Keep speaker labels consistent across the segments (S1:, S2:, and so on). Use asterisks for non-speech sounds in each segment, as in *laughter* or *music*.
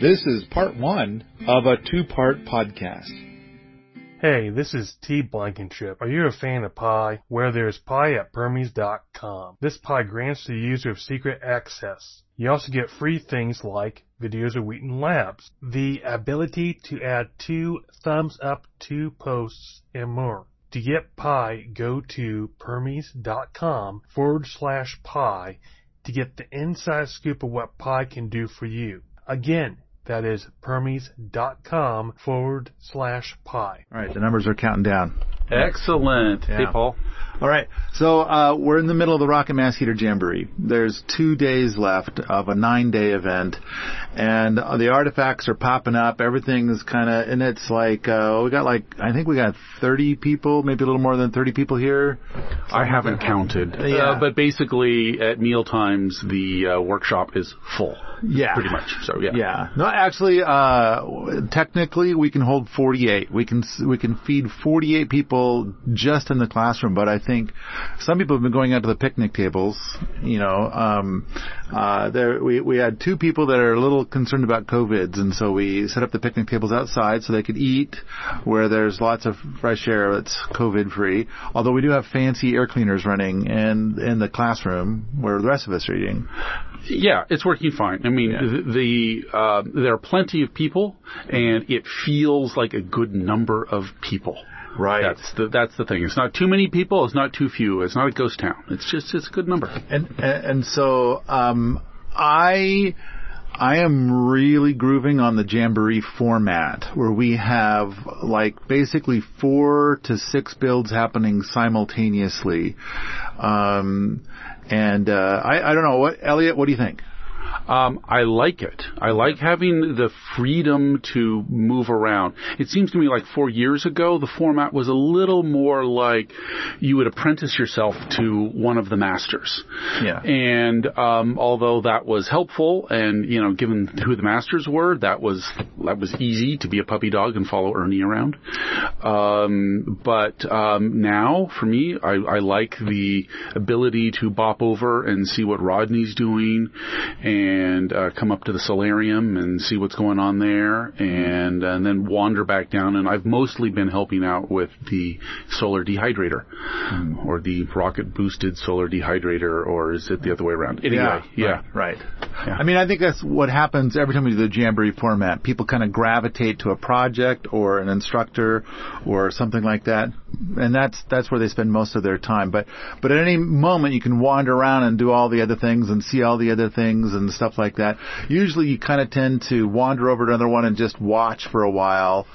S1: This is part one of a two part podcast.
S2: Hey, this is T. Blankenship. Are you a fan of Pi? Where there's Pi at Permies.com. This Pi grants the user secret access. You also get free things like videos of Wheaton Labs, the ability to add two thumbs up to posts, and more. To get Pi, go to Permies.com forward slash Pi to get the inside scoop of what Pi can do for you. Again, that is Permies.com forward slash Pi.
S1: All right, the numbers are counting down.
S3: Excellent.
S1: Yeah.
S3: Hey, Paul.
S1: All right, so uh, we're in the middle of the Rocket Mass Heater Jamboree. There's two days left of a nine-day event, and uh, the artifacts are popping up. Everything is kind of, and it's like uh, we got like I think we got 30 people, maybe a little more than 30 people here.
S3: I haven't counted.
S1: Yeah.
S3: Uh, but basically, at meal times, the uh, workshop is full.
S1: Yeah,
S3: Pretty much. So, yeah.
S1: Yeah. No, actually, uh, technically, we can hold 48. We can we can feed 48 people just in the classroom. But I think some people have been going out to the picnic tables. You know, um, uh, there we we had two people that are a little concerned about COVIDs, and so we set up the picnic tables outside so they could eat where there's lots of fresh air that's COVID free. Although we do have fancy air cleaners running in in the classroom where the rest of us are eating.
S3: Yeah, it's working fine. I mean,
S1: Yeah.
S3: the, the uh, there are plenty of people, and it feels like a good number of people.
S1: Right.
S3: That's the that's the thing. It's not too many people. It's not too few. It's not a ghost town. It's just it's a good number.
S1: And and, and so um, I I am really grooving on the jamboree format where we have like basically four to six builds happening simultaneously. Um, and uh, I I don't know what Elliot, what do you think?
S3: Um, I like it. I like having the freedom to move around. It seems to me like four years ago, the format was a little more like you would apprentice yourself to one of the masters.
S1: Yeah.
S3: And um, although that was helpful, and you know, given who the masters were, that was that was easy to be a puppy dog and follow Ernie around. Um, but um, now, for me, I, I like the ability to bop over and see what Rodney's doing, and uh, come up to the solarium and see what's going on there, and, and then wander back down. And I've mostly been helping out with the solar dehydrator, or the rocket boosted solar dehydrator, or is it the other way around? Anyway, yeah.
S1: Right. right. I mean, I think that's what happens every time we do the Jamboree format. People kind of gravitate to a project or an instructor or something like that, and that's that's where they spend most of their time. But but at any moment, you can wander around and do all the other things and see all the other things and stuff like that. Usually, you kind of tend to wander over to another one and just watch for a while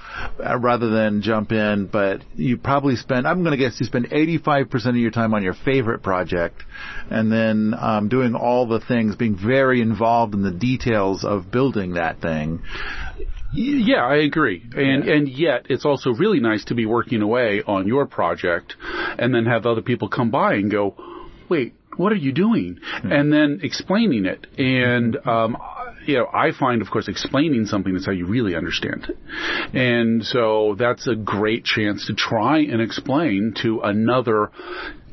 S1: uh, rather than jump in. But you probably spend, I'm going to guess, you spend 85% of your time on your favorite project, and then um, doing all the things, being very involved in the details of building that thing.
S3: Yeah, I agree. And
S1: Yeah.
S3: and yet it's also really nice to be working away on your project and then have other people come by and go, "Wait, what are you doing?" Hmm. And then explaining it. And hmm. um you know, I find of course explaining something is how you really understand it. And so that's a great chance to try and explain to another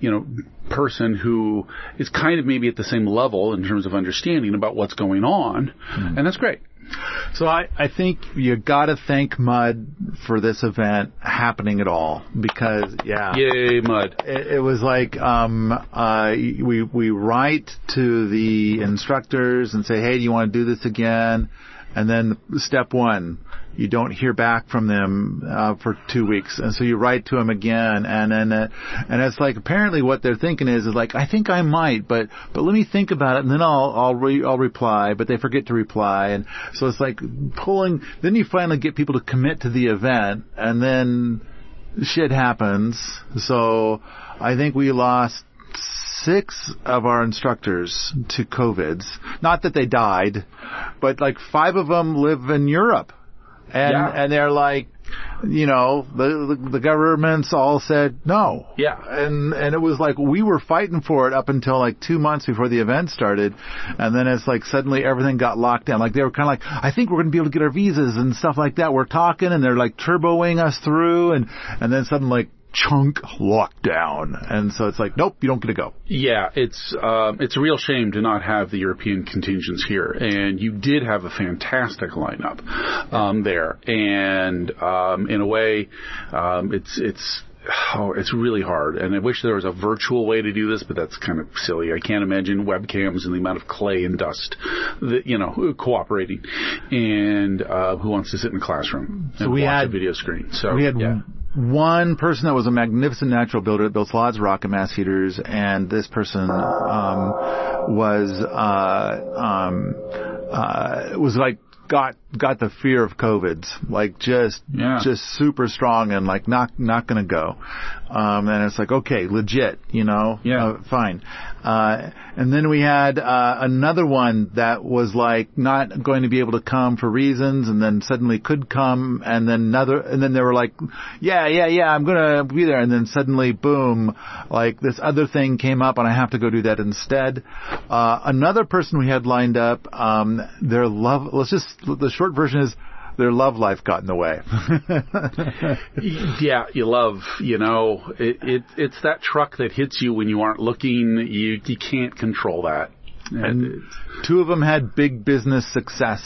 S3: you know, person who is kind of maybe at the same level in terms of understanding about what's going on. Hmm. And that's great.
S1: So I, I think you gotta thank Mud for this event happening at all because yeah.
S3: Yay, mud.
S1: It, it was like um, uh, we we write to the instructors and say, hey, do you want to do this again? And then step one, you don't hear back from them uh, for two weeks, and so you write to them again, and then uh, and it's like apparently what they're thinking is is like I think I might, but but let me think about it, and then I'll I'll re- I'll reply, but they forget to reply, and so it's like pulling. Then you finally get people to commit to the event, and then shit happens. So I think we lost six of our instructors to COVIDs. Not that they died, but like five of them live in Europe. And,
S3: Yeah.
S1: and they're like, you know, the, the, the governments all said no.
S3: Yeah.
S1: And, and it was like, we were fighting for it up until like two months before the event started. And then it's like suddenly everything got locked down. Like they were kind of like, I think we're going to be able to get our visas and stuff like that. We're talking and they're like turboing us through and, and then suddenly like, chunk lockdown, and so it's like, nope, you don't get to go.
S3: Yeah, it's um, it's a real shame to not have the European contingents here, and you did have a fantastic lineup um, there, and um, in a way, um, it's it's oh, it's really hard. And I wish there was a virtual way to do this, but that's kind of silly. I can't imagine webcams and the amount of clay and dust that, you know, cooperating. And, uh, who wants to sit in a classroom
S1: So
S3: and
S1: we
S3: watch
S1: had-
S3: a video screen? So,
S1: We had
S3: yeah.
S1: One person that was a magnificent natural builder that built lots of rocket mass heaters, and this person um, was uh, um, uh, was like got got the fear of COVIDs, like just
S3: Yeah.
S1: just super strong and like not not gonna go. Um, and it's like okay, legit, you know,
S3: Yeah.
S1: uh, fine. Uh, and then we had uh, another one that was like not going to be able to come for reasons, and then suddenly could come, and then another, and then they were like, yeah, yeah, yeah, I'm gonna be there, and then suddenly, boom, like this other thing came up, and I have to go do that instead. Uh, another person we had lined up, um, their love. Let's just the short version is. Their love life got in the way. *laughs*
S3: yeah, you love, you know, it, it, it's that truck that hits you when you aren't looking. You, you can't control that.
S1: and two of them had big business success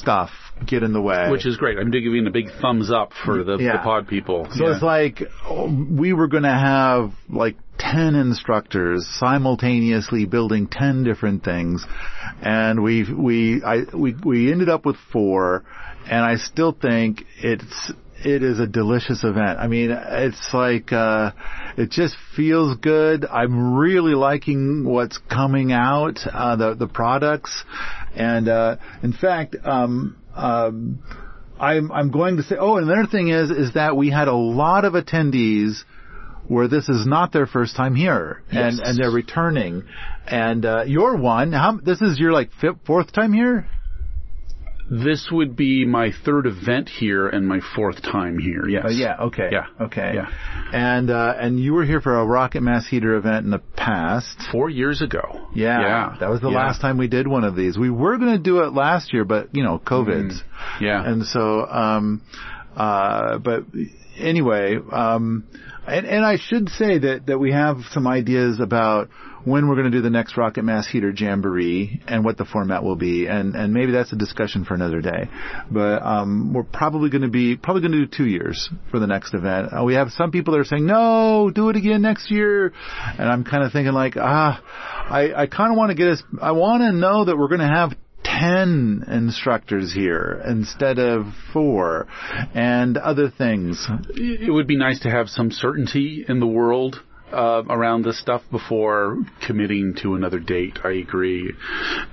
S1: stuff get in the way.
S3: which is great. I'm giving a big thumbs up for the, the pod people.
S1: So
S3: Yeah.
S1: it's like oh, we were going to have like 10 instructors simultaneously building 10 different things and we we I we we ended up with 4 and I still think it's it is a delicious event. I mean, it's like uh it just feels good. I'm really liking what's coming out, uh the the products and uh in fact um um I'm I'm going to say. Oh, and another thing is is that we had a lot of attendees where this is not their first time here, and
S3: Yes.
S1: and they're returning. And uh, you're one. How this is your like fifth, fourth time here?
S3: This would be my third event here and my fourth time here. Yes.
S1: Uh, yeah. Okay.
S3: Yeah.
S1: Okay.
S3: Yeah.
S1: And uh, and you were here for a rocket mass heater event in the past.
S3: Four years ago.
S1: Yeah.
S3: Yeah.
S1: That was the
S3: Yeah.
S1: last time we did one of these. We were going to do it last year, but you know, COVID.
S3: Yeah.
S1: And so, um, uh, but anyway, um, and, and I should say that, that we have some ideas about when we're going to do the next Rocket Mass Heater Jamboree and what the format will be, and, and maybe that's a discussion for another day. But um, we're probably going to be probably going to do two years for the next event. Uh, we have some people that are saying no, do it again next year, and I'm kind of thinking like ah, I I kind of want to get us. I want to know that we're going to have 10 instructors here instead of four and other things.
S3: it would be nice to have some certainty in the world uh, around this stuff before committing to another date. I agree,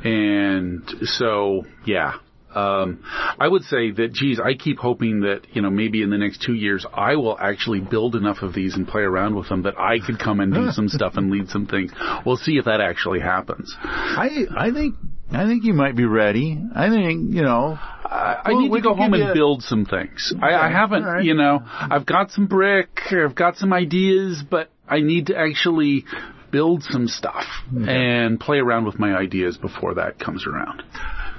S3: and so yeah. Um, I would say that, geez, I keep hoping that, you know, maybe in the next two years I will actually build enough of these and play around with them that I could come and do *laughs* some stuff and lead some things. We'll see if that actually happens.
S1: I I think I think you might be ready. I think, you know,
S3: I, I
S1: Well,
S3: need to go home and
S1: you-
S3: build some things. I, I haven't,
S1: right.
S3: you know, I've got some brick, I've got some ideas, but I need to actually build some stuff and play around with my ideas before that comes around.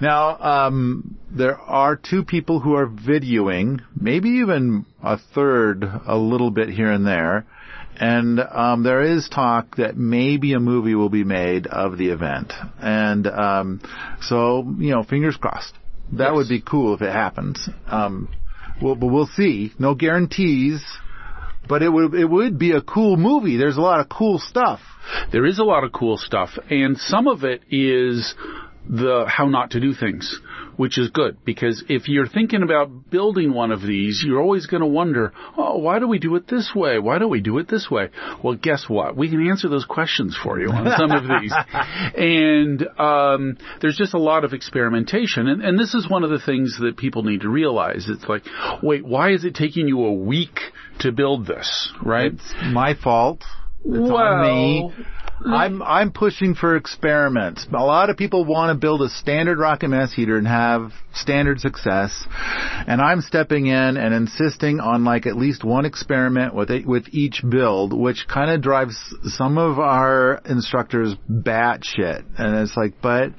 S1: Now, um, there are two people who are videoing, maybe even a third, a little bit here and there. And um, there is talk that maybe a movie will be made of the event. And um, so, you know, fingers crossed. That
S3: Yes.
S1: would be cool if it happens. Um, well, but we'll see. No guarantees. But it would it would be a cool movie. There's a lot of cool stuff.
S3: There is a lot of cool stuff, and some of it is the how not to do things, which is good because if you're thinking about building one of these, you're always going to wonder, oh, why do we do it this way? Why don't we do it this way? Well, guess what? We can answer those questions for you on some of these. *laughs* And um, there's just a lot of experimentation, and, and this is one of the things that people need to realize. It's like, wait, why is it taking you a week to build this? Right?
S1: It's my fault. It's
S3: well.
S1: I'm I'm pushing for experiments. A lot of people want to build a standard rocket mass heater and have standard success, and I'm stepping in and insisting on like at least one experiment with it, with each build, which kind of drives some of our instructors batshit. And it's like, but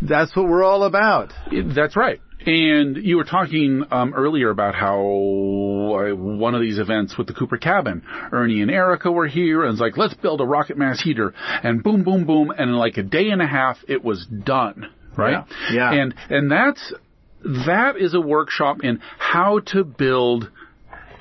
S1: that's what we're all about.
S3: That's right. And you were talking um, earlier about how uh, one of these events with the Cooper cabin, Ernie and Erica were here, and it's like, let's build a rocket mass heater, and boom, boom, boom, and in like a day and a half, it was done, right?
S1: Yeah. yeah.
S3: And and that's that is a workshop in how to build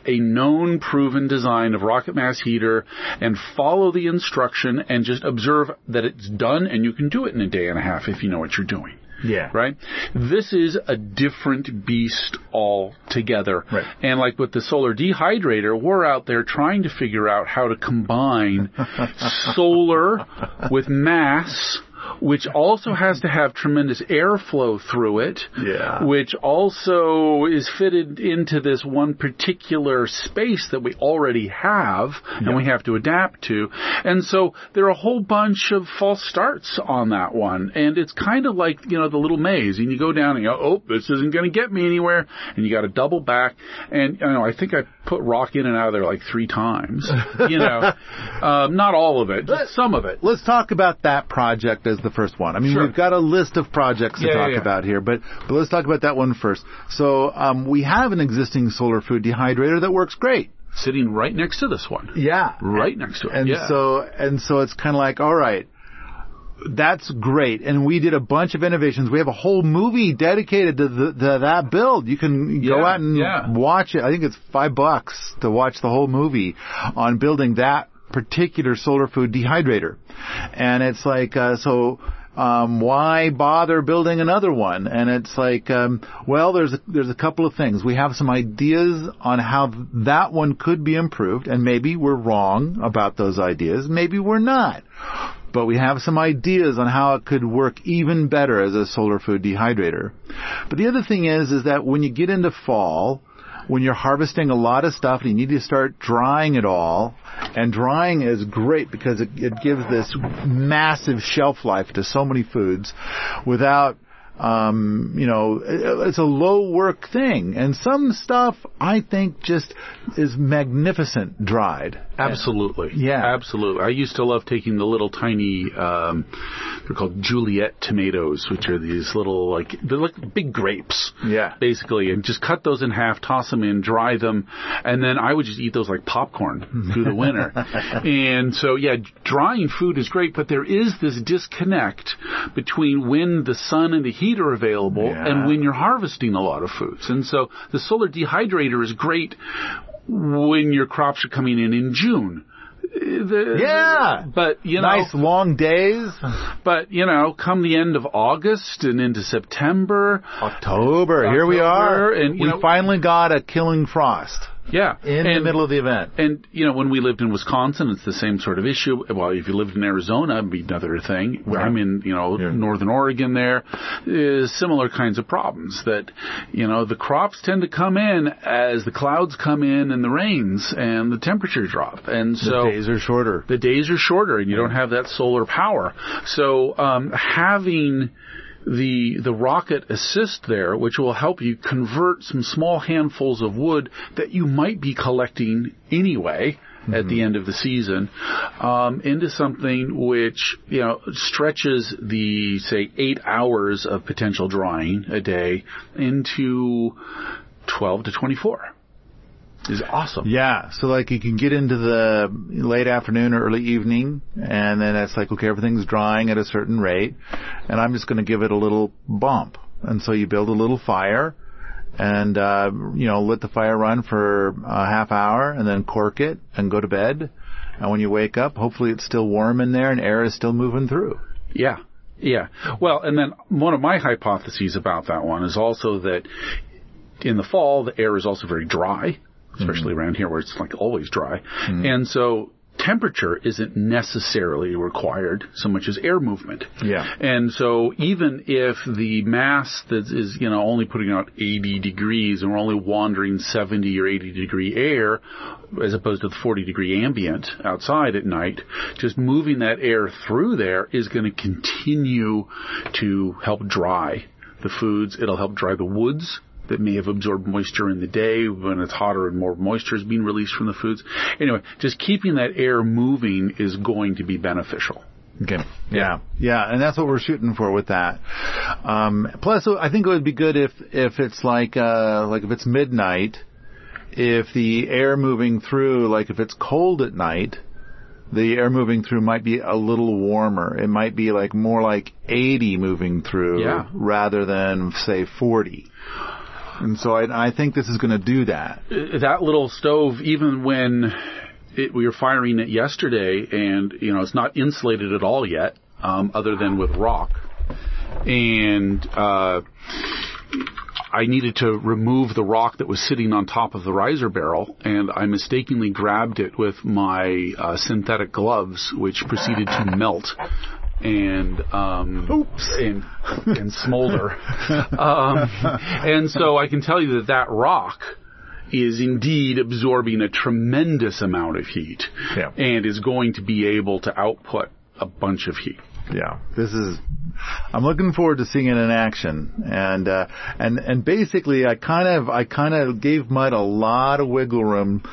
S3: a known proven design of rocket mass heater and follow the instruction and just observe that it's done and you can do it in a day and a half if you know what you're doing.
S1: Yeah.
S3: Right? This is a different beast altogether.
S1: Right.
S3: And like with the solar dehydrator, we're out there trying to figure out how to combine *laughs* solar with mass which also has to have tremendous airflow through it,
S1: yeah.
S3: which also is fitted into this one particular space that we already have and
S1: Yeah.
S3: we have to adapt to. And so there are a whole bunch of false starts on that one. And it's kind of like, you know, the little maze and you go down and you go, oh, this isn't going to get me anywhere. And you got to double back. And, you know, I think I put rock in and out of there like three times, you know, *laughs* um, not all of it, just some of it.
S1: Let's talk about that project as the first one. I mean,
S3: Sure.
S1: we've got a list of projects to
S3: Yeah, yeah,
S1: talk
S3: yeah.
S1: about here, but but let's talk about that one first. So um, we have an existing solar food dehydrator that works great.
S3: Sitting right next to this one.
S1: Yeah,
S3: Right next to it.
S1: And
S3: yeah.
S1: so and so it's kind of like, all right, that's great. And we did a bunch of innovations. We have a whole movie dedicated to, the, to that build. You can go out and
S3: yeah.
S1: watch it. I think it's five bucks to watch the whole movie on building that particular solar food dehydrator. And it's like, uh, so, um, why bother building another one? And it's like, um, well, there's a, there's a couple of things. We have some ideas on how that one could be improved, and maybe we're wrong about those ideas. Maybe we're not. But we have some ideas on how it could work even better as a solar food dehydrator. But the other thing is, is that when you get into fall, when you're harvesting a lot of stuff and you need to start drying it all, and drying is great because it, it gives this massive shelf life to so many foods without um, you know, it's a low work thing. And some stuff I think just is magnificent dried.
S3: Absolutely.
S1: Yeah.
S3: Absolutely. I used to love taking the little tiny, um, they're called Juliet tomatoes, which are these little, like, they're like big grapes.
S1: Yeah.
S3: Basically, and just cut those in half, toss them in, dry them, and then I would just eat those like popcorn through the winter. *laughs* and so, yeah, drying food is great, but there is this disconnect between when the sun and the heat are available
S1: Yeah.
S3: and when you're harvesting a lot of foods. And so the solar dehydrator is great when your crops are coming in in June. The-
S1: Yeah.
S3: But, you know,
S1: nice long days.
S3: but, you know, come the end of August and into September,
S1: October, here we are.
S3: And,
S1: we
S3: know-
S1: finally got a killing frost
S3: yeah.
S1: in the middle of the event.
S3: And, you know, when we lived in Wisconsin, it's the same sort of issue. Well, if you lived in Arizona, it'd be another thing.
S1: Yeah.
S3: I'm in, you know,
S1: Yeah.
S3: northern Oregon there, is similar kinds of problems that, you know, the crops tend to come in as the clouds come in and the rains and the temperature drop. And so.
S1: The days are shorter.
S3: the days are shorter and you don't have that solar power. So um, having the the rocket assist there, which will help you convert some small handfuls of wood that you might be collecting anyway. At the end of the season, um, into something which you know stretches the say eight hours of potential drying a day into twelve to twenty four is awesome.
S1: Yeah, so like you can get into the late afternoon or early evening, and then it's like, okay, everything's drying at a certain rate, and I'm just going to give it a little bump. And so you build a little fire, and, uh, you know, let the fire run for a half hour, and then cork it, and go to bed. And when you wake up, hopefully it's still warm in there and air is still moving through.
S3: Yeah. Yeah. Well, and then one of my hypotheses about that one is also that in the fall, the air is also very dry, especially around here where it's like always dry. Mm-hmm. And so temperature isn't necessarily required so much as air movement.
S1: Yeah.
S3: And so even if the mass that is, you know, only putting out 80 degrees and we're only wandering 70 or 80 degree air as opposed to the 40 degree ambient outside at night, just moving that air through there is going to continue to help dry the foods. It'll help dry the woods that may have absorbed moisture in the day when it's hotter and more moisture is being released from the foods. Anyway, just keeping that air moving is going to be beneficial.
S1: Okay. Yeah. Yeah. And that's what we're shooting for with that. Um, plus, I think it would be good if, if it's like, uh, like if it's midnight, if the air moving through, like if it's cold at night, the air moving through might be a little warmer. It might be like more like 80 moving through
S3: Yeah.
S1: rather than say 40. And so I, I think this is going to do that.
S3: that little stove, even when it, we were firing it yesterday, and you know it's not insulated at all yet, um, other than with rock, and uh, I needed to remove the rock that was sitting on top of the riser barrel, and I mistakenly grabbed it with my uh, synthetic gloves, which proceeded to melt. And um, and and smolder, um, and so I can tell you that that rock is indeed absorbing a tremendous amount of heat
S1: Yeah.
S3: and is going to be able to output a bunch of heat.
S1: Yeah, this is. I'm looking forward to seeing it in action, and uh, and and basically, I kind of I kind of gave Mud a lot of wiggle room,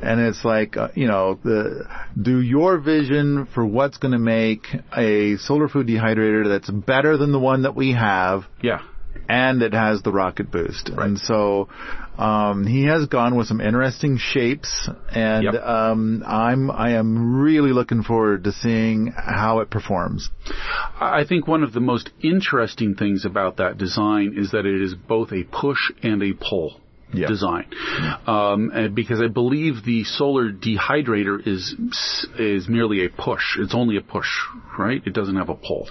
S1: and it's like uh, you know the do your vision for what's going to make a solar food dehydrator that's better than the one that we have,
S3: Yeah.
S1: and it has the rocket boost. And so um, he has gone with some interesting shapes, and
S3: Yep.
S1: um, I'm I am really looking forward to seeing how it performs.
S3: I think one of the most interesting things about that design is that it is both a push and a pull
S1: Yeah.
S3: design. Um, and because I believe the solar dehydrator is is merely a push. It's only a push, right? It doesn't have a pull.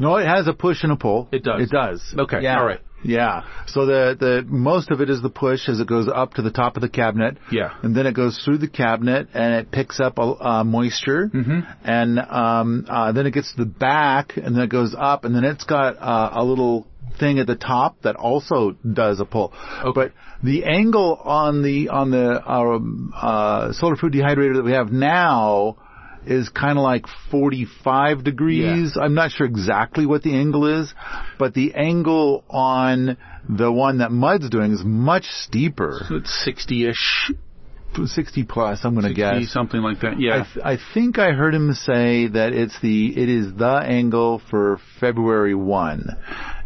S1: No, it has a push and a pull.
S3: It does.
S1: It does.
S3: Okay,
S1: Yeah.
S3: all right.
S1: Yeah. So the the most of it is the push as it goes up to the top of the cabinet.
S3: Yeah.
S1: And then it goes through the cabinet and it picks up uh, moisture. Mm-hmm. And um, uh, then it gets to the back and then it goes up and then it's got uh, a little thing at the top that also does a pull. But the angle on the on the um, uh, solar food dehydrator that we have now is kind of like 45 degrees. I'm not sure exactly what the angle is, but the angle on the one that Mud's doing is much steeper.
S3: So it's 60-ish,
S1: 60 plus, I'm going to guess.
S3: something like that.
S1: I,
S3: Yeah.
S1: th- I think I heard him say that it's the it is the angle for February 1.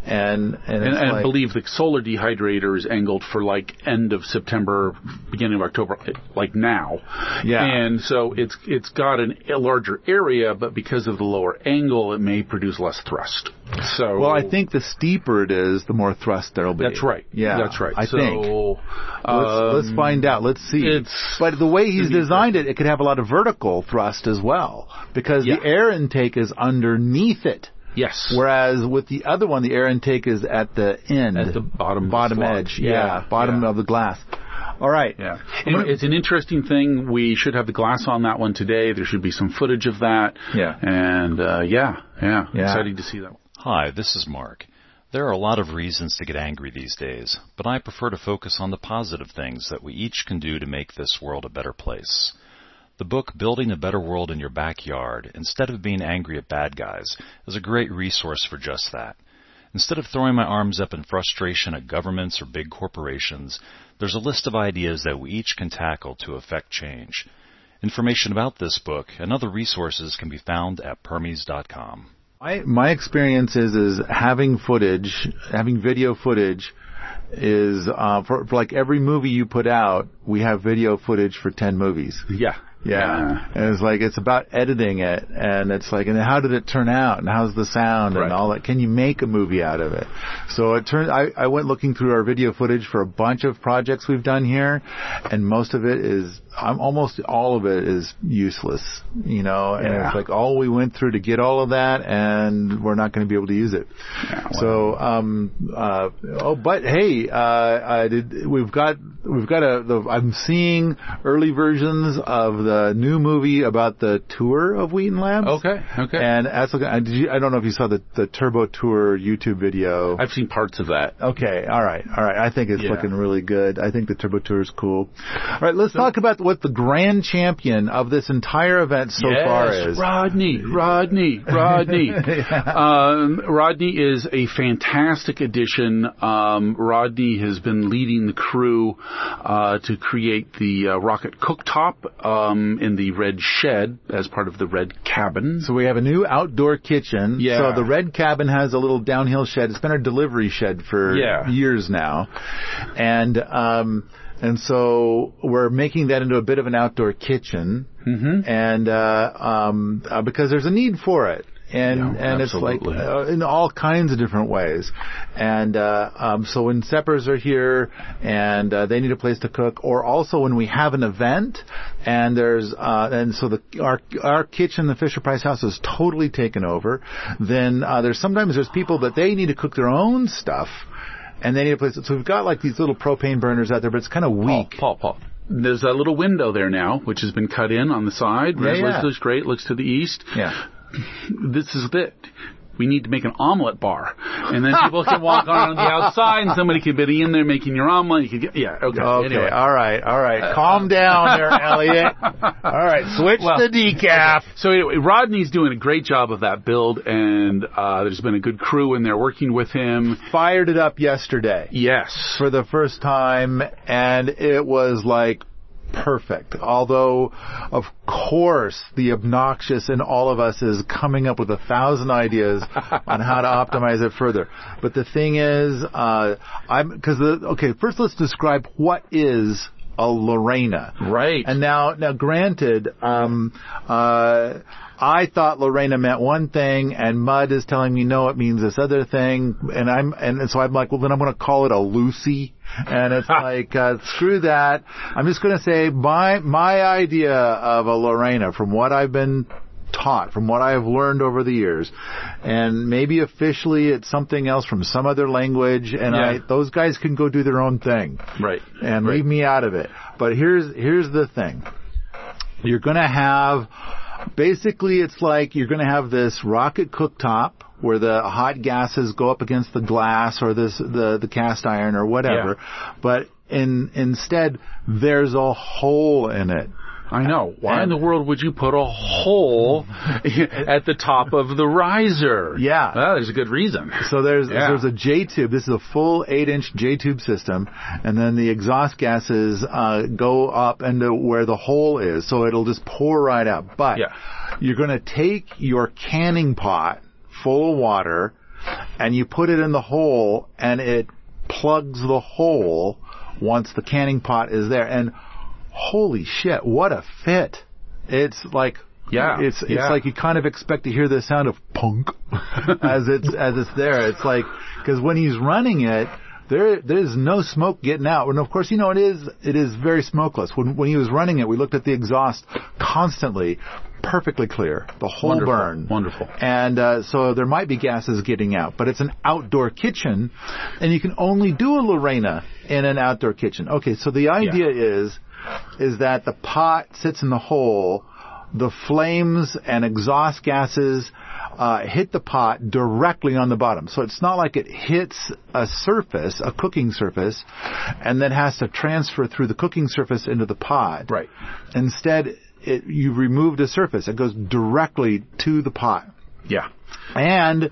S1: And and,
S3: and, and I believe the solar dehydrator is angled for like end of September, beginning of October, like now.
S1: Yeah.
S3: And so it's it's got an, a larger area, but because of the lower angle, it may produce less thrust. So
S1: well, I think the steeper it is, the more thrust there'll be.
S3: that's right.
S1: Yeah,
S3: that's right.
S1: I
S3: so,
S1: think. Let's, let's
S3: um,
S1: find out. Let's see.
S3: it's-
S1: but the way he's designed it, it could have a lot of vertical thrust as well because
S3: Yeah.
S1: the air intake is underneath it.
S3: Yes.
S1: Whereas with the other one, the air intake is at the end,
S3: At the bottom of the
S1: bottom edge. Yeah,
S3: Yeah,
S1: bottom
S3: yeah.
S1: of the glass. All right.
S3: Yeah.
S1: Gonna-
S3: it's an interesting thing. We should have the glass on that one today. There should be some footage of that.
S1: Yeah.
S3: And uh, yeah, yeah,
S1: Yeah.
S3: excited to see that.
S4: Hi, this is Mark. There are a lot of reasons to get angry these days, but I prefer to focus on the positive things that we each can do to make this world a better place. The book Building a Better World in Your Backyard, instead of being angry at bad guys, is a great resource for just that. Instead of throwing my arms up in frustration at governments or big corporations, there's a list of ideas that we each can tackle to effect change. Information about this book and other resources can be found at permies.com.
S1: My my experience is is having footage, having video footage, is uh, for, for like every movie you put out, we have video footage for ten movies.
S3: Yeah.
S1: Yeah. And it's like, it's about editing it. And it's like, and how did it turn out? And how's the sound
S3: Right.
S1: and all that? Can you make a movie out of it? So it turned, I, I went looking through our video footage for a bunch of projects we've done here. And most of it is, I'm almost all of it is useless, you know, and
S3: Yeah.
S1: it's like all we went through to get all of that, and we're not going to be able to use it. So, um, uh, oh, but hey, uh, I did. We've got we've got a. The, I'm seeing early versions of the new movie about the tour of Wheaton Labs.
S3: Okay, okay.
S1: And that's. You, I don't know if you saw the the Turbo Tour YouTube video.
S3: I've seen parts of that.
S1: Okay, all right, all right. I think it's
S3: Yeah.
S1: looking really good. I think the Turbo Tour is cool. All right, let's talk about what the grand champion of this entire event so far
S3: Yes,
S1: is.
S3: Rodney, Rodney, Rodney. *laughs* um, Rodney is a fantastic addition. Um, Rodney has been leading the crew uh, to create the uh, rocket cooktop um, in the red shed as part of the red cabin.
S1: So we have a new outdoor kitchen.
S3: Yeah.
S1: So the red cabin has a little downhill shed. It's been our delivery shed for
S3: Yeah.
S1: years now, and um, and so we're making that into a bit of an outdoor kitchen, mm-hmm. and uh, um, uh, because there's a need for it. And
S3: Yeah,
S1: and it's like uh, in all kinds of different ways, and uh, um, so when Seppers are here and uh, they need a place to cook, or also when we have an event and there's uh, and so the our our kitchen, the Fisher Price House, is totally taken over. Then uh, there's sometimes there's people that they need to cook their own stuff, and they need a place. So we've got like these little propane burners out there, but it's kind of weak.
S3: Paul, Paul. There's that little window there now, which has been cut in on the side.
S1: Yeah, yeah.
S3: looks great. Looks to the east.
S1: Yeah.
S3: this is it. We need to make an omelet bar, and then people can walk on the outside, and somebody could be in there making your omelet. You could get, yeah, okay.
S1: Okay.
S3: Anyway.
S1: All right. All right. Calm down there, *laughs* Elliot. All right. Switch
S3: Well-
S1: the decaf.
S3: So anyway, Rodney's doing a great job of that build, and uh, there's been a good crew in there working with him.
S1: Fired it up yesterday.
S3: Yes.
S1: for the first time, and it was like perfect. Although, of course, the obnoxious in all of us is coming up with a thousand ideas *laughs* on how to optimize it further. But the thing is, uh, I'm because the okay. First, let's describe what is a Lorena.
S3: Right.
S1: And now, now, granted, um, uh, I thought Lorena meant one thing, and Mud is telling me no, it means this other thing, and I'm, and so I'm like, well, then I'm going to call it a Lucy, and it's *laughs* like, uh, screw that. I'm just going to say my my idea of a Lorena, from what I've been taught, from what I've learned over the years, and maybe officially it's something else from some other language, and
S3: Yeah.
S1: I those guys can go do their own thing
S3: right.
S1: and
S3: Right.
S1: leave me out of it. But here's here's the thing. You're going to have basically it's like you're going to have this rocket cooktop where the hot gases go up against the glass or this the the cast iron or whatever. But in instead there's a hole in it.
S3: I know. Why in the world would you put a hole *laughs* at the top of the riser?
S1: Yeah.
S3: Well, there's a good reason.
S1: So there's
S3: Yeah.
S1: there's a J tube. This is a full eight inch J tube system, and then the exhaust gases uh, go up into where the hole is, so it'll just pour right out. But
S3: Yeah.
S1: you're going to take your canning pot full of water, and you put it in the hole, and it plugs the hole once the canning pot is there. And holy shit, what a fit! It's like
S3: Yeah,
S1: it's it's
S3: yeah.
S1: like you kind of expect to hear the sound of punk *laughs* as it's as it's there. It's like because when he's running it, there there's no smoke getting out. And of course, you know it is it is very smokeless. When when he was running it, we looked at the exhaust constantly, perfectly clear, the whole
S3: Wonderful,
S1: burn,
S3: wonderful.
S1: And uh, so there might be gases getting out, but it's an outdoor kitchen, and you can only do a Lorena in an outdoor kitchen. Okay, so the idea is is that the pot sits in the hole, the flames and exhaust gases uh, hit the pot directly on the bottom. So it's not like it hits a surface, a cooking surface, and then has to transfer through the cooking surface into the pot.
S3: Right.
S1: Instead, it, you remove the surface. It goes directly to the pot.
S3: Yeah.
S1: And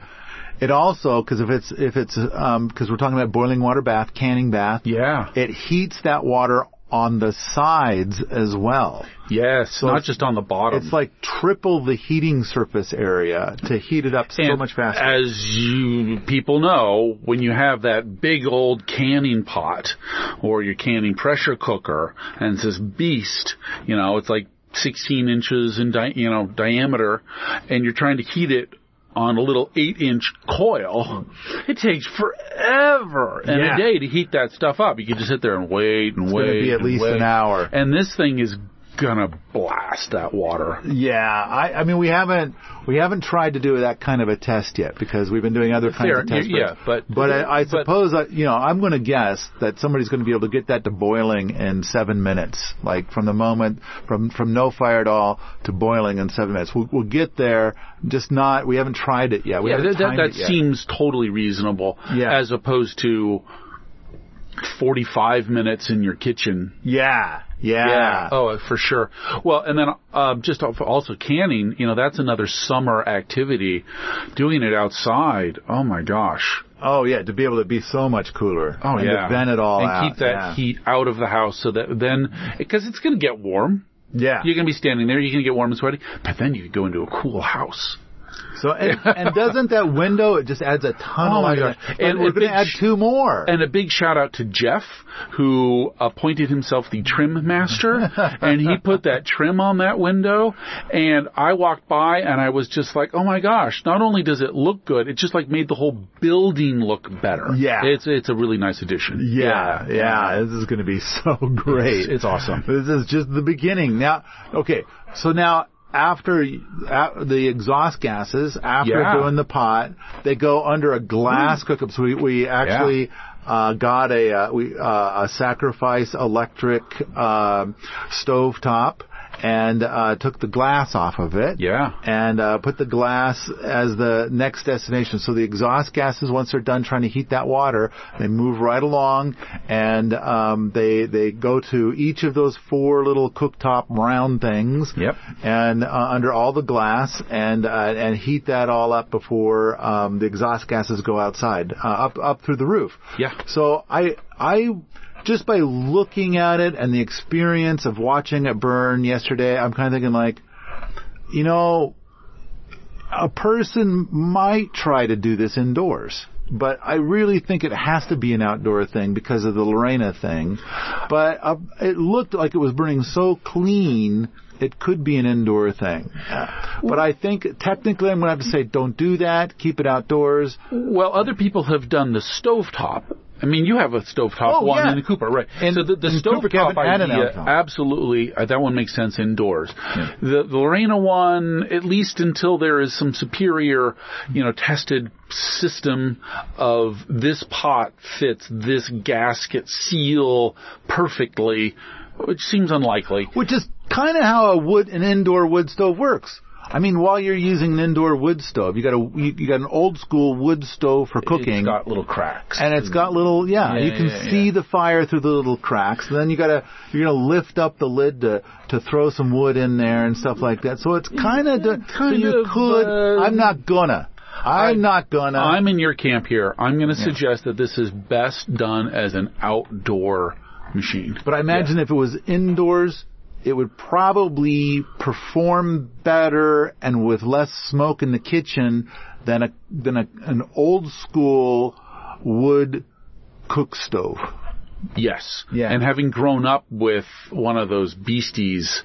S1: it also, because if it's if it's because we're talking about boiling water bath, canning bath,
S3: Yeah.
S1: it heats that water on the sides as well.
S3: Yes. not just on the bottom.
S1: It's like triple the heating surface area to heat it up so
S3: And
S1: much faster.
S3: As you people know, when you have that big old canning pot or your canning pressure cooker, and it's this beast, you know, it's like 16 inches in di- you know diameter, and you're trying to heat it on a little eight inch coil, it takes forever and
S1: Yeah.
S3: a day to heat that stuff up. You can just sit there and wait and
S1: it's
S3: wait.
S1: going to be at least
S3: wait.
S1: an hour.
S3: And this thing is gonna blast that water.
S1: Yeah, I, I mean we haven't we haven't tried to do that kind of a test yet because we've been doing other kinds
S3: Fair,
S1: of tests.
S3: yeah, but-
S1: but I, I
S3: but-
S1: suppose I, you know I'm going to guess that somebody's going to be able to get that to boiling in seven minutes, like from the moment from from no fire at all to boiling in seven minutes. We'll, we'll get there, just not we haven't tried it yet. We
S3: Yeah, that, that, that seems totally reasonable.
S1: Yeah.
S3: As opposed to 45 minutes in your kitchen.
S1: Yeah, yeah,
S3: Oh, for sure. Well, and then uh, just also canning. You know, that's another summer activity. Doing it outside. Oh my gosh.
S1: Oh yeah, to be able to be so much cooler.
S3: Oh
S1: and
S3: yeah.
S1: to vent it all
S3: and
S1: out.
S3: keep that
S1: yeah.
S3: heat out of the house so that then because it's going to get warm.
S1: Yeah.
S3: You're going to be standing there. You're going to get warm and sweaty. But then you could go into a cool house.
S1: So and, and doesn't that window it just adds a ton
S3: Oh
S1: of
S3: my gosh.
S1: And
S3: And
S1: we're going to add two more.
S3: And a big shout out to Jeff, who appointed himself the trim master, *laughs* and he put that trim on that window. And I walked by, and I was just like, "Oh my gosh! Not only does it look good, it just like made the whole building look better.
S1: Yeah.
S3: it's it's a really nice addition.
S1: Yeah, yeah, this is going to be *laughs* so great.
S3: It's- it's awesome.
S1: This is just the beginning. Now, okay, so now after uh, the exhaust gases, after
S3: Yeah.
S1: doing the pot, they go under a glass cooktop. So we, we actually uh, got a uh, we uh, a sacrifice electric uh, stove top and uh, took the glass off of it
S3: Yeah.
S1: and uh, put the glass as the next destination. So the exhaust gases, once they're done trying to heat that water, they move right along, and um, they they go to each of those four little cooktop round things.
S3: Yep.
S1: And uh, under all the glass, and uh, and heat that all up before um, the exhaust gases go outside, uh, up up through the roof.
S3: Yeah.
S1: So I I just by looking at it and the experience of watching it burn yesterday, I'm kind of thinking like, you know, a person might try to do this indoors. But I really think it has to be an outdoor thing because of the Lorena thing. But uh, it looked like it was burning so clean, it could be an indoor thing. But I think technically I'm going to have to say don't do that. Keep it outdoors.
S3: Well, other people have done the stovetop. I mean, you have a stovetop
S1: Oh,
S3: one
S1: yeah.
S3: in the Cooper, right?
S1: In-
S3: so the, the stovetop
S1: and
S3: idea, absolutely, uh, that one makes sense indoors. The, the Lorena one, at least until there is some superior, you know, tested system of this pot fits this gasket seal perfectly, which seems unlikely.
S1: Which is kind of how a wood, an indoor wood stove works. I mean, while you're using an indoor wood stove, you got a you, you got an old school wood stove for cooking,
S3: It's got little cracks.
S1: and it's got little yeah,
S3: Yeah,
S1: you can
S3: yeah,
S1: see
S3: yeah.
S1: the fire through the little cracks. And then you gotta you're gonna lift up the lid to to throw some wood in there and stuff like that. So it's kind of so you
S3: of,
S1: could.
S3: uh,
S1: I'm not gonna. I'm not gonna.
S3: I'm in your camp here. I'm going to suggest that this is best done as an outdoor machine.
S1: But I imagine if it was indoors, it would probably perform better and with less smoke in the kitchen than a than a, an old school wood cook stove.
S3: Yes.
S1: Yeah.
S3: And having grown up with one of those beasties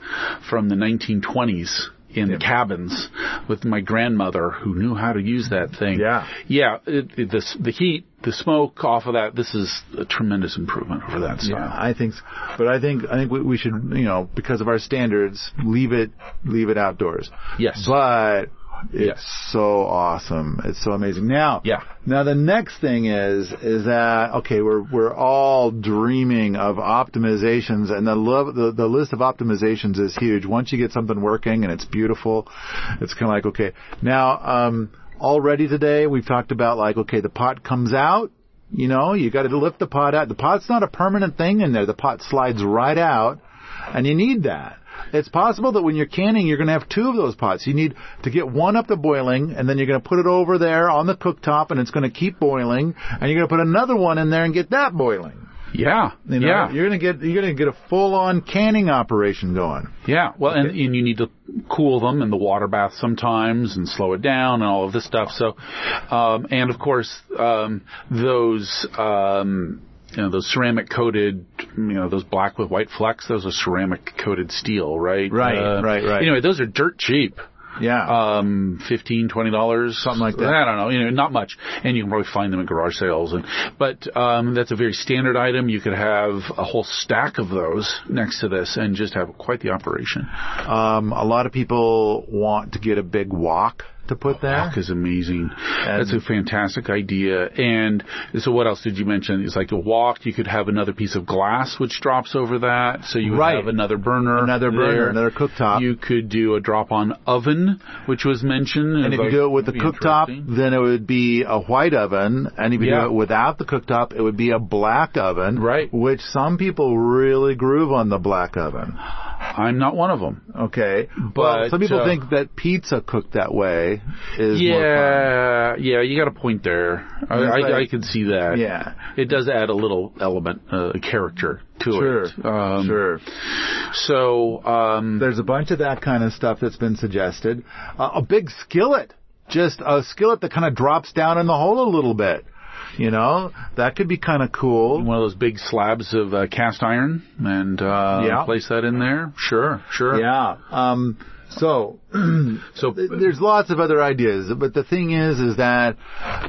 S3: from the 1920s in cabins with my grandmother who knew how to use that thing.
S1: Yeah.
S3: Yeah. It, it, the, the heat, the smoke off of that, this is a tremendous improvement over that
S1: Yeah. I think, but I think I think we, we should, you know, because of our standards, leave it leave it outdoors.
S3: Yes.
S1: But it's
S3: Yes.
S1: so awesome. It's so amazing. Now,
S3: Yeah.
S1: Now the next thing is is that okay? We're we're all dreaming of optimizations, and the love the, the list of optimizations is huge. Once you get something working and it's beautiful, it's kind of like okay. Now, um, already today we've talked about like okay, the pot comes out. You know, you got to lift the pot out. The pot's not a permanent thing in there. The pot slides right out, and you need that. It's possible that when you're canning, you're going to have two of those pots. You need to get one up to boiling, and then you're going to put it over there on the cooktop, and it's going to keep boiling, and you're going to put another one in there and get that boiling.
S3: Yeah.
S1: You know,
S3: yeah.
S1: you're going to get you're going to get a full-on canning operation going.
S3: Yeah, well, and, and you need to cool them in the water bath sometimes and slow it down and all of this stuff. So, um, and of course, um, those, um, you know, those ceramic coated, you know, those black with white flecks, those are ceramic coated steel, right?
S1: Right,
S3: Uh,
S1: right, right.
S3: Anyway, those are dirt cheap.
S1: Yeah.
S3: Um, fifteen, twenty dollars,
S1: Something like that.
S3: I don't know, you know, not much, and you can probably find them at garage sales. And but um, that's a very standard item. You could have a whole stack of those next to this and just have quite the operation.
S1: Um, a lot of people want to get a big wok to put there.
S3: Is amazing.
S1: And-
S3: That's a fantastic idea. And so, what else did you mention? It's like a wok. You could have another piece of glass which drops over that, so you would
S1: Right.
S3: have another burner,
S1: Another burner,
S3: there.
S1: another cooktop.
S3: You could do a drop-on oven, which was mentioned.
S1: And if you do it with the cooktop, then it would be a white oven. And if you
S3: Yeah.
S1: do it without the cooktop, it would be a black oven.
S3: Right.
S1: Which some people really groove on the black oven.
S3: I'm not one of them.
S1: Okay.
S3: But,
S1: well, some people
S3: uh,
S1: think that pizza cooked that way
S3: Yeah, yeah, you got a point there. I,
S1: It's
S3: I, I can see that.
S1: Yeah.
S3: it does add a little element, uh, character to
S1: Sure.
S3: it. Um,
S1: sure.
S3: So, um,
S1: There's a bunch of that kind of stuff that's been suggested. Uh, a big skillet. Just a skillet that kind of drops down in the hole a little bit. You know, that could be kind of cool.
S3: one of those big slabs of uh, cast iron and uh,
S1: Yeah.
S3: place that in there. Sure, sure.
S1: Yeah. Um, so, *clears throat*
S3: So
S1: there's lots of other ideas, but the thing is, is that,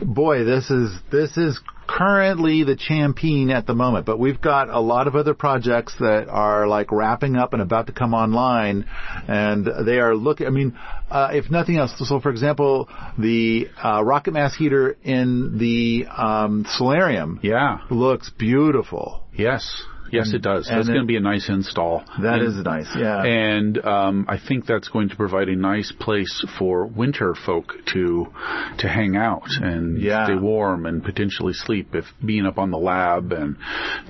S1: boy, this is, this is currently the champion at the moment, but we've got a lot of other projects that are like wrapping up and about to come online, and they are looking, I mean, uh, if nothing else, so for example, the, uh, rocket mass heater in the, um, solarium
S3: yeah,
S1: looks beautiful.
S3: yes, yes,
S1: And-
S3: it does. That's going to be a nice install.
S1: That
S3: and,
S1: is nice, yeah.
S3: And um, I think that's going to provide a nice place for winter folk to to hang out and
S1: Yeah.
S3: stay warm and potentially sleep. If being up on the lab and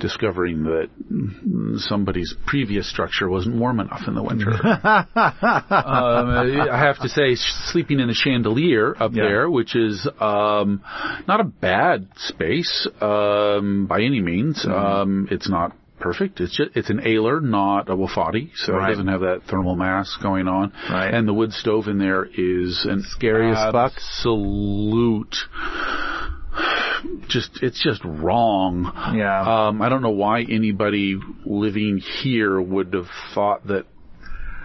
S3: discovering that somebody's previous structure wasn't warm enough in the winter. *laughs* um, I have to say, sleeping in a chandelier up
S1: Yeah.
S3: there, which is um, not a bad space um, by any means.
S1: Mm-hmm.
S3: Um, it's not perfect. It's just, it's an Ailer, not a Wofati, so
S1: Right.
S3: it doesn't have that thermal mass going on.
S1: Right.
S3: And the wood stove in there is an
S1: Scary
S3: absolute. Just it's just wrong.
S1: Yeah.
S3: Um, I don't know why anybody living here would have thought that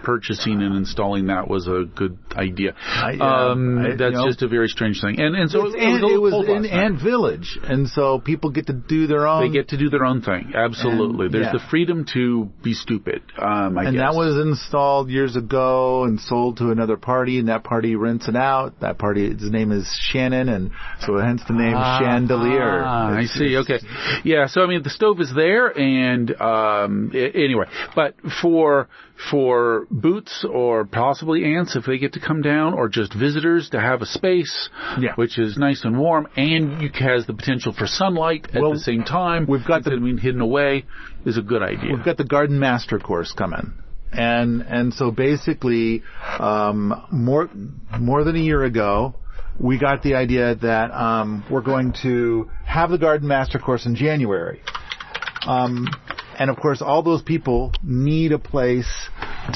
S3: purchasing and installing that was a good idea.
S1: I- yeah,
S3: um,
S1: I- you
S3: that's
S1: know.
S3: just a very strange thing. And and so
S1: It's
S3: it, was, a
S1: it was in
S3: last.
S1: Ant Village, and so people get to do their own.
S3: They get to do their own thing. Absolutely.
S1: And-
S3: There's
S1: yeah.
S3: the freedom to be stupid. Um, I
S1: and
S3: guess.
S1: that was installed years ago and sold to another party, and that party rents it out. That party, his name is Shannon, and so hence the name Chandelier.
S3: Ah, I
S1: It's-
S3: see. Okay. Yeah. So I mean, the stove is there, and um, anyway, but for for boots or possibly ants, if they get to come down, or just visitors to have a space,
S1: Yeah.
S3: which is nice and warm, and you has the potential for sunlight at
S1: Well,
S3: the same time.
S1: we've got the-
S3: being hidden away, is a good idea.
S1: We've got the Garden Master course coming. And and so basically, um, more more than a year ago, we got the idea that um, we're going to have the Garden Master course in January. Um, and of course, all those people need a place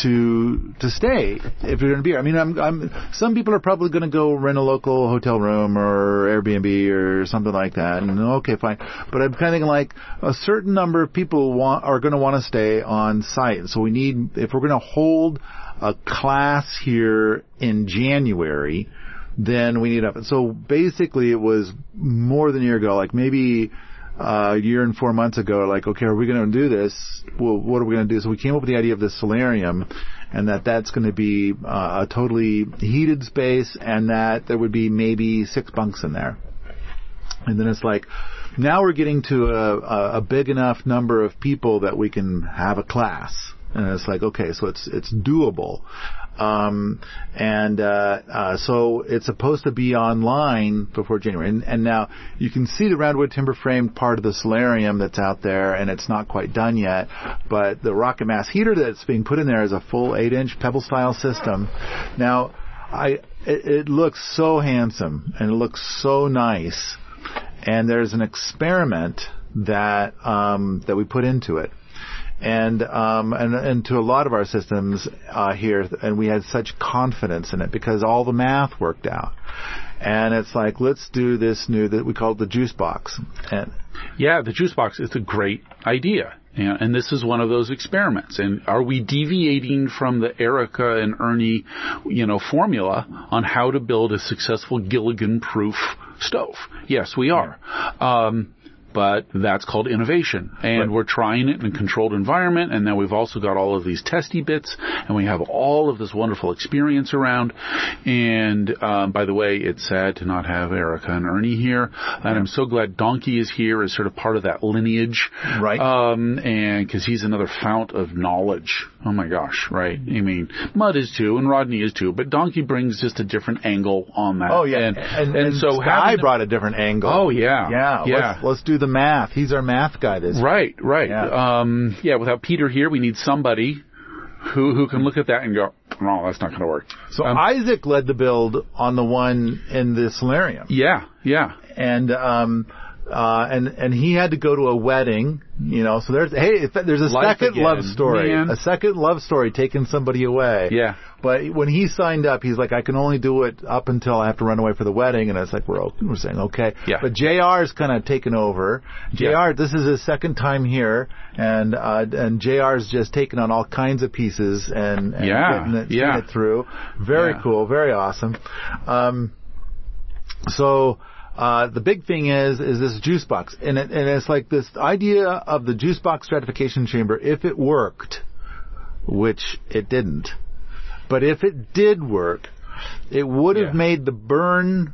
S1: to to stay if you're going to be here. I mean, I'm, I'm some people are probably going to go rent a local hotel room or Airbnb or something like that. And okay, fine. But I'm kind of thinking like a certain number of people want are going to want to stay on site. So we need if we're going to hold a class here in January, then we need up. So basically, it was more than a year ago, like maybe uh, a year and four months ago, like, okay, are we going to do this? Well, what are we going to do? So we came up with the idea of the solarium, and that that's going to be uh, a totally heated space, and that there would be maybe six bunks in there. And then it's like, now we're getting to a, a big enough number of people that we can have a class. And it's like, okay, so it's, it's doable. Um, and, uh, uh, so it's supposed to be online before January. And, and now you can see the roundwood timber frame part of the solarium that's out there and it's not quite done yet. But the rocket mass heater that's being put in there is a full eight inch pebble style system. Now, I, it, it looks so handsome and it looks so nice and there's an experiment that um, that we put into it, and um, and and to a lot of our systems uh, here, and we had such confidence in it because all the math worked out. and it's like let's do this new that we call it the juice box. And
S3: Yeah, the juice box is a great idea. And, and this is one of those experiments. And are we deviating from the Erica and Ernie, you know, formula on how to build a successful Gilligan-proof stove? Yes, we are. Um, but that's called innovation. And we're trying it in a controlled environment, and then we've also got all of these testy bits, and we have all of this wonderful experience around. And um, by the way, it's sad to not have Erica and Ernie here, and I'm so glad Donkey is here as sort of part of that lineage,
S1: Right.
S3: Um, and because he's another fount of knowledge. Oh my gosh, right? I mean, Mud is too, and Rodney is too, but Donkey brings just a different angle on that.
S1: oh yeah,
S3: and,
S1: and,
S3: and so
S1: I brought a different angle.
S3: Oh yeah,
S1: yeah,
S3: yeah.
S1: Let's, let's do the math. He's our math guy this
S3: Right, right.
S1: Yeah.
S3: Um, yeah, without Peter here, we need somebody who who can look at that and go, no, that's not going to work.
S1: So
S3: Um,
S1: Isaac led the build on the one in the solarium,
S3: yeah, yeah,
S1: and um, uh, and and he had to go to a wedding, you know. So there's hey, there's a
S3: Life
S1: second
S3: again,
S1: love story,
S3: man.
S1: a second love story taking somebody away.
S3: yeah.
S1: But when he signed up, he's like, I can only do it up until I have to run away for the wedding, and it's like we're all- we're saying okay.
S3: Yeah.
S1: But Jr. is kind of taken over. Jr.
S3: Yeah.
S1: This is his second time here, and uh, and Jr. is just taking on all kinds of pieces and, and
S3: Yeah,
S1: getting it,
S3: yeah.
S1: it through. Very
S3: Yeah.
S1: cool, very awesome. Um, so. Uh, the big thing is, is this juice box. And it, and it's like this idea of the juice box stratification chamber, if it worked, which it didn't, but if it did work, it would have
S3: Yeah.
S1: made the burn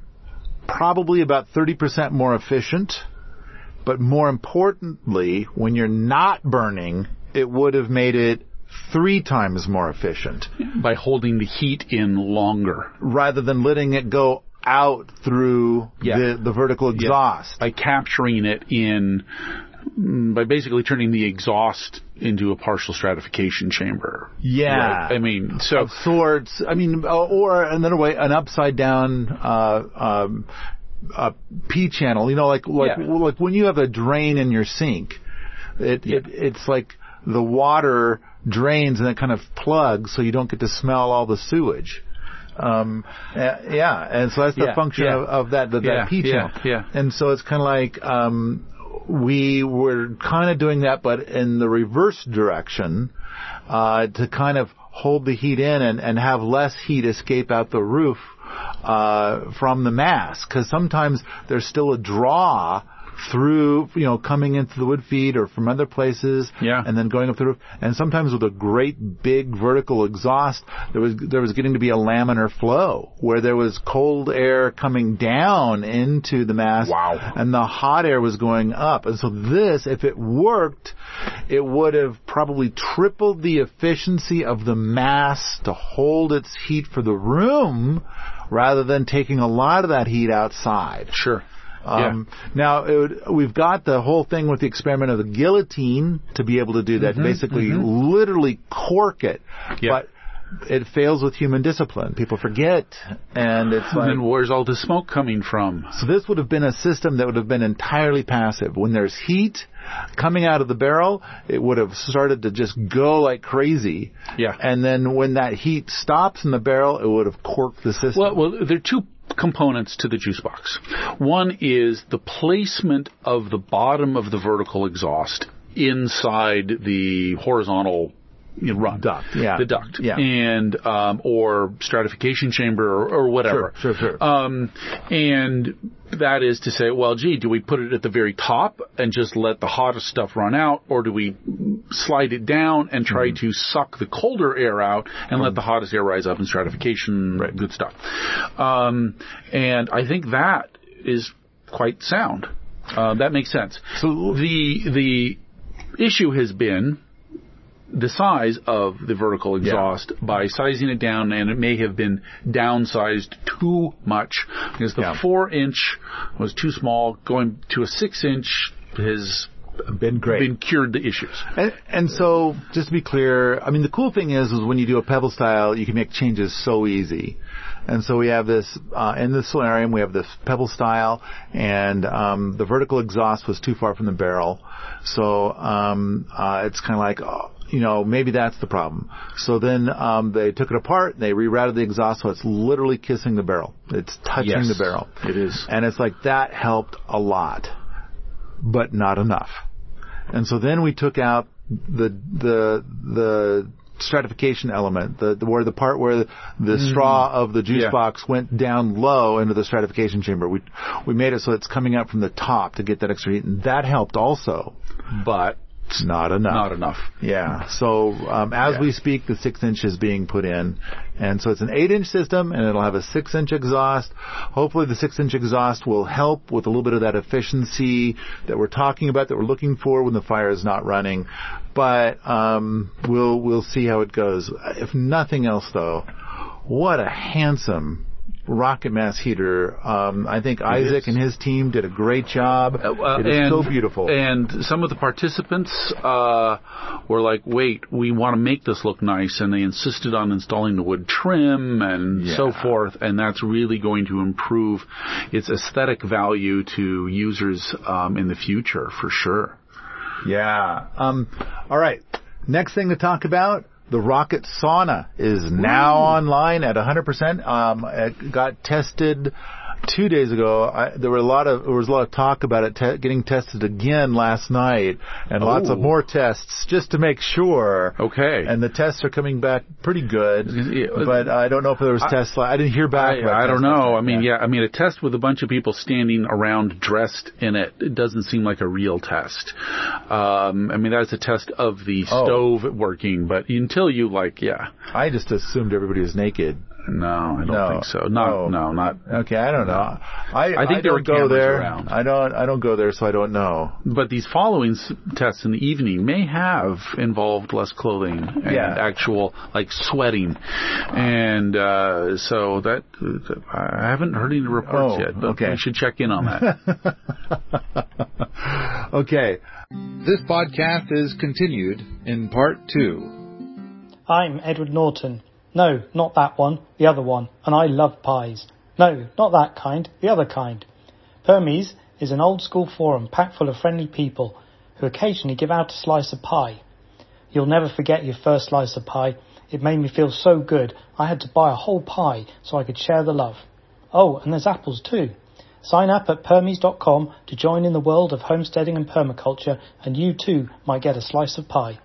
S1: probably about 30% more efficient. But more importantly, when you're not burning, it would have made it three times more efficient
S3: By holding the heat in longer,
S1: rather than letting it go out through
S3: Yeah.
S1: the, the vertical exhaust.
S3: by capturing it in, mm, by basically turning the exhaust into a partial stratification chamber.
S1: Yeah.
S3: Right? I mean, so
S1: of sorts. I mean, uh, or another way, an upside down uh, um, uh, P channel. You know, like like
S3: Yeah.
S1: like when you have a drain in your sink, it,
S3: Yeah.
S1: it it's like the water drains and it kind of plugs, so you don't get to smell all the sewage. Um, uh, yeah, and so that's the
S3: Yeah,
S1: function
S3: yeah.
S1: of, of that, that,
S3: Yeah,
S1: that P channel.
S3: yeah.
S1: And so it's kind of like, um, we were kind of doing that, but in the reverse direction, uh, to kind of hold the heat in and, and have less heat escape out the roof, uh, from the mass. Cause sometimes there's still a draw through, you know, coming into the wood feed or from other places,
S3: Yeah.
S1: and then going up the roof. And sometimes with a great big vertical exhaust, there was there was getting to be a laminar flow where there was cold air coming down into the mass,
S3: Wow.
S1: and the hot air was going up. And so this, if it worked, it would have probably tripled the efficiency of the mass to hold its heat for the room, rather than taking a lot of that heat outside.
S3: sure.
S1: Um, Now, it would, we've got the whole thing with the experiment of the guillotine to be able to do that, basically literally cork it.
S3: Yeah.
S1: But it fails with human discipline. People forget, and it's
S3: And
S1: like,
S3: then where's all the smoke coming from?
S1: so this would have been a system that would have been entirely passive. When there's heat coming out of the barrel, it would have started to just go like crazy.
S3: Yeah.
S1: And then when that heat stops in the barrel, it would have corked the system.
S3: Well, well, there are two components to the juice box. One is the placement of the bottom of the vertical exhaust inside the horizontal you know, run
S1: Duct, yeah.
S3: the duct,
S1: Yeah.
S3: and um, or stratification chamber or, or whatever.
S1: Sure, sure, sure.
S3: Um, and that is to say, well, gee, do we put it at the very top and just let the hottest stuff run out, or do we slide it down and try
S1: Mm-hmm.
S3: to suck the colder air out and let the hottest air rise up in stratification? Good stuff. Um, and I think that is quite sound. Uh, that makes sense.
S1: So-
S3: the the issue has been the size of the vertical exhaust by sizing it down, and it may have been downsized too much because the
S1: Yeah.
S3: four inch was too small. Going to a six inch has
S1: been great.
S3: been cured the issues.
S1: And, and so, just to be clear, I mean, the cool thing is, is when you do a pebble style, you can make changes so easy. And so we have this uh, in the solarium. We have this pebble style, and um, the vertical exhaust was too far from the barrel, so um, uh, it's kind of like, oh, you know, maybe that's the problem. So then um, they took it apart, and they rerouted the exhaust so it's literally kissing the barrel. It's touching
S3: Yes,
S1: the barrel.
S3: it is.
S1: And it's like that helped a lot, but not enough. And so then we took out the the the stratification element, the, the where the part where the, the straw of the juice
S3: Mm. Yeah.
S1: box went down low into the stratification chamber. We we made it so it's coming up from the top to get that extra heat, and that helped also.
S3: But
S1: It's not enough.
S3: not enough.
S1: Yeah. So um, as
S3: Yeah.
S1: we speak, the six inch is being put in, and so it's an eight inch system, and it'll have a six inch exhaust. Hopefully, the six inch exhaust will help with a little bit of that efficiency that we're talking about, that we're looking for when the fire is not running. But um, we'll we'll see how it goes. If nothing else, though, what a handsome rocket mass heater. Um, I think Isaac
S3: is.
S1: and his team did a great job.
S3: Uh,
S1: it is
S3: and,
S1: so beautiful.
S3: And some of the participants uh, were like, "Wait, we want to make this look nice," and they insisted on installing the wood trim and so forth. And that's really going to improve its aesthetic value to users um, in the future for sure.
S1: Yeah. Um, all right. Next thing to talk about. The Rocket Sauna is now online at 100%. Um, it got tested two days ago. I, there were a lot of there was a lot of talk about it te- getting tested again last night, and lots of
S3: Oh.
S1: more tests just to make sure.
S3: Okay.
S1: And the tests are coming back pretty good, but I don't know if there was tests. li- I didn't hear back.
S3: I, I don't know. I mean, yeah. I mean, a test with a bunch of people standing around dressed in it, it doesn't seem like a real test. Um, I mean, that's a test of the
S1: Oh.
S3: stove working, but until you like, yeah,
S1: I just assumed everybody was naked.
S3: No, I don't
S1: No.
S3: think so. Not,
S1: Oh.
S3: no, not.
S1: Okay, I don't know. I
S3: I think there were
S1: don't go
S3: cameras
S1: there.
S3: around.
S1: I don't. I don't go there, so I don't know.
S3: But these following tests in the evening may have involved less clothing and
S1: Yeah.
S3: actual like sweating, and uh, so that I haven't heard any reports
S1: Oh,
S3: yet. But
S1: okay.
S3: I should check in on that. *laughs*
S1: okay. This podcast is continued in part two.
S5: I'm Edward Norton. No, not that one, the other one, and I love pies. No, not that kind, the other kind. Permies is an old school forum packed full of friendly people who occasionally give out a slice of pie. You'll never forget your first slice of pie. It made me feel so good I had to buy a whole pie so I could share the love. Oh, and there's apples too. Sign up at permies.com to join in the world of homesteading and permaculture and you too might get a slice of pie.